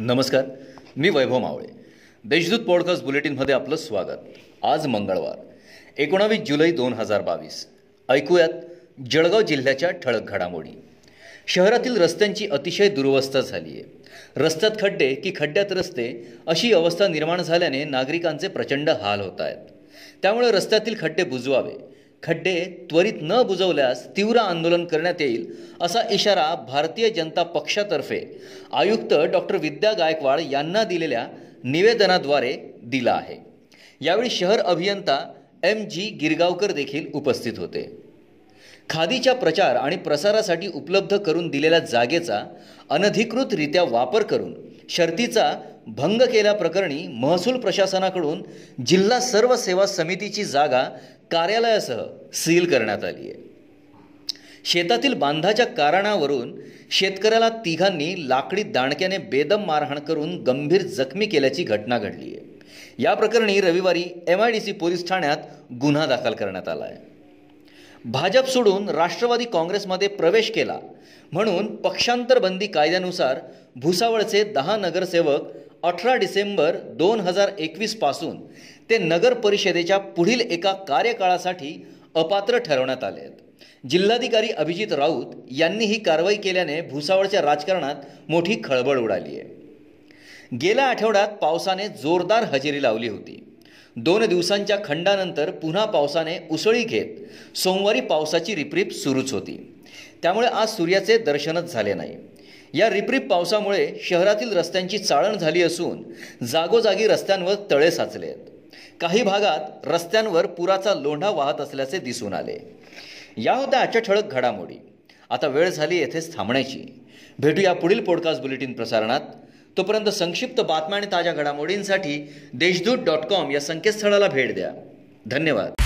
नमस्कार मी वैभव मावळे. देशदूत पॉडकास्ट बुलेटिनमध्ये आपलं स्वागत. आज मंगळवार एकोणावीस जुलै दोन हजार बावीस. ऐकूयात जळगाव जिल्ह्याच्या ठळक घडामोडी. शहरातील रस्त्यांची अतिशय दुरवस्था झाली आहे रस्त्यात खड्डे की खड्ड्यात रस्ते अशी अवस्था निर्माण झाल्याने नागरिकांचे प्रचंड हाल होत आहेत त्यामुळे रस्त्यातील खड्डे बुजवावे खड्डे त्वरित न बुजवल्यास तीव्र आंदोलन करण्यात येईल असा इशारा भारतीय जनता पक्षातर्फे आयुक्त डॉक्टर विद्या गायकवाड यांना दिलेल्या निवेदनाद्वारे दिला आहे. यावेळी शहर अभियंता एम जी गिरगावकर देखील उपस्थित होते. खादीच्या प्रचार आणि प्रसारासाठी उपलब्ध करून दिलेल्या जागेचा अनधिकृतरित्या वापर करून शर्तीचा भंग केल्याप्रकरणी महसूल प्रशासनाकडून जिल्हा सर्व सेवा समितीची जागा कार्यालयासह सील करण्यात आली आहे. शेतातील बांधाच्या कारणावरून शेतकऱ्याला तिघांनी लाकडी दांडक्याने बेदम मारहाण करून गंभीर जखमी केल्याची घटना घडली आहे. या प्रकरणी रविवारी M I D C police ठाण्यात गुन्हा दाखल करण्यात आला आहे. भाजप सोडून राष्ट्रवादी काँग्रेसमध्ये प्रवेश केला म्हणून पक्षांतर बंदी कायद्यानुसार भुसावळचे दहा नगरसेवक अठरा डिसेंबर दोन हजार एकवीसपासून ते नगर परिषदेच्या पुढील एका कार्यकाळासाठी अपात्र ठरवण्यात आले आहेत. जिल्हाधिकारी अभिजित राऊत यांनी ही कारवाई केल्याने भुसावळच्या राजकारणात मोठी खळबळ उडाली आहे. गेल्या आठवड्यात पावसाने जोरदार हजेरी लावली होती. दोन दिवसांच्या खंडानंतर पुन्हा पावसाने उसळी घेत सोमवारी पावसाची रिपरिप सुरूच होती. त्यामुळे आज सूर्याचे दर्शनच झाले नाही. या रिपरिप पावसामुळे शहरातील रस्त्यांची चाळण झाली असून जागोजागी रस्त्यांवर तळे साचले आहेत काही भागात रस्त्यांवर पुराचा लोंढा वाहत असल्याचे दिसून आले. या होत्या आजच्या ठळक घडामोडी. आता वेळ झाली येथेच थांबण्याची. भेटूया पुढील पॉडकास्ट बुलेटिन प्रसारणात. तोपर्यंत संक्षिप्त बातम्या आणि ताज्या घडामोडींसाठी देशदूत डॉट कॉम या संकेतस्थळाला भेट द्या. धन्यवाद.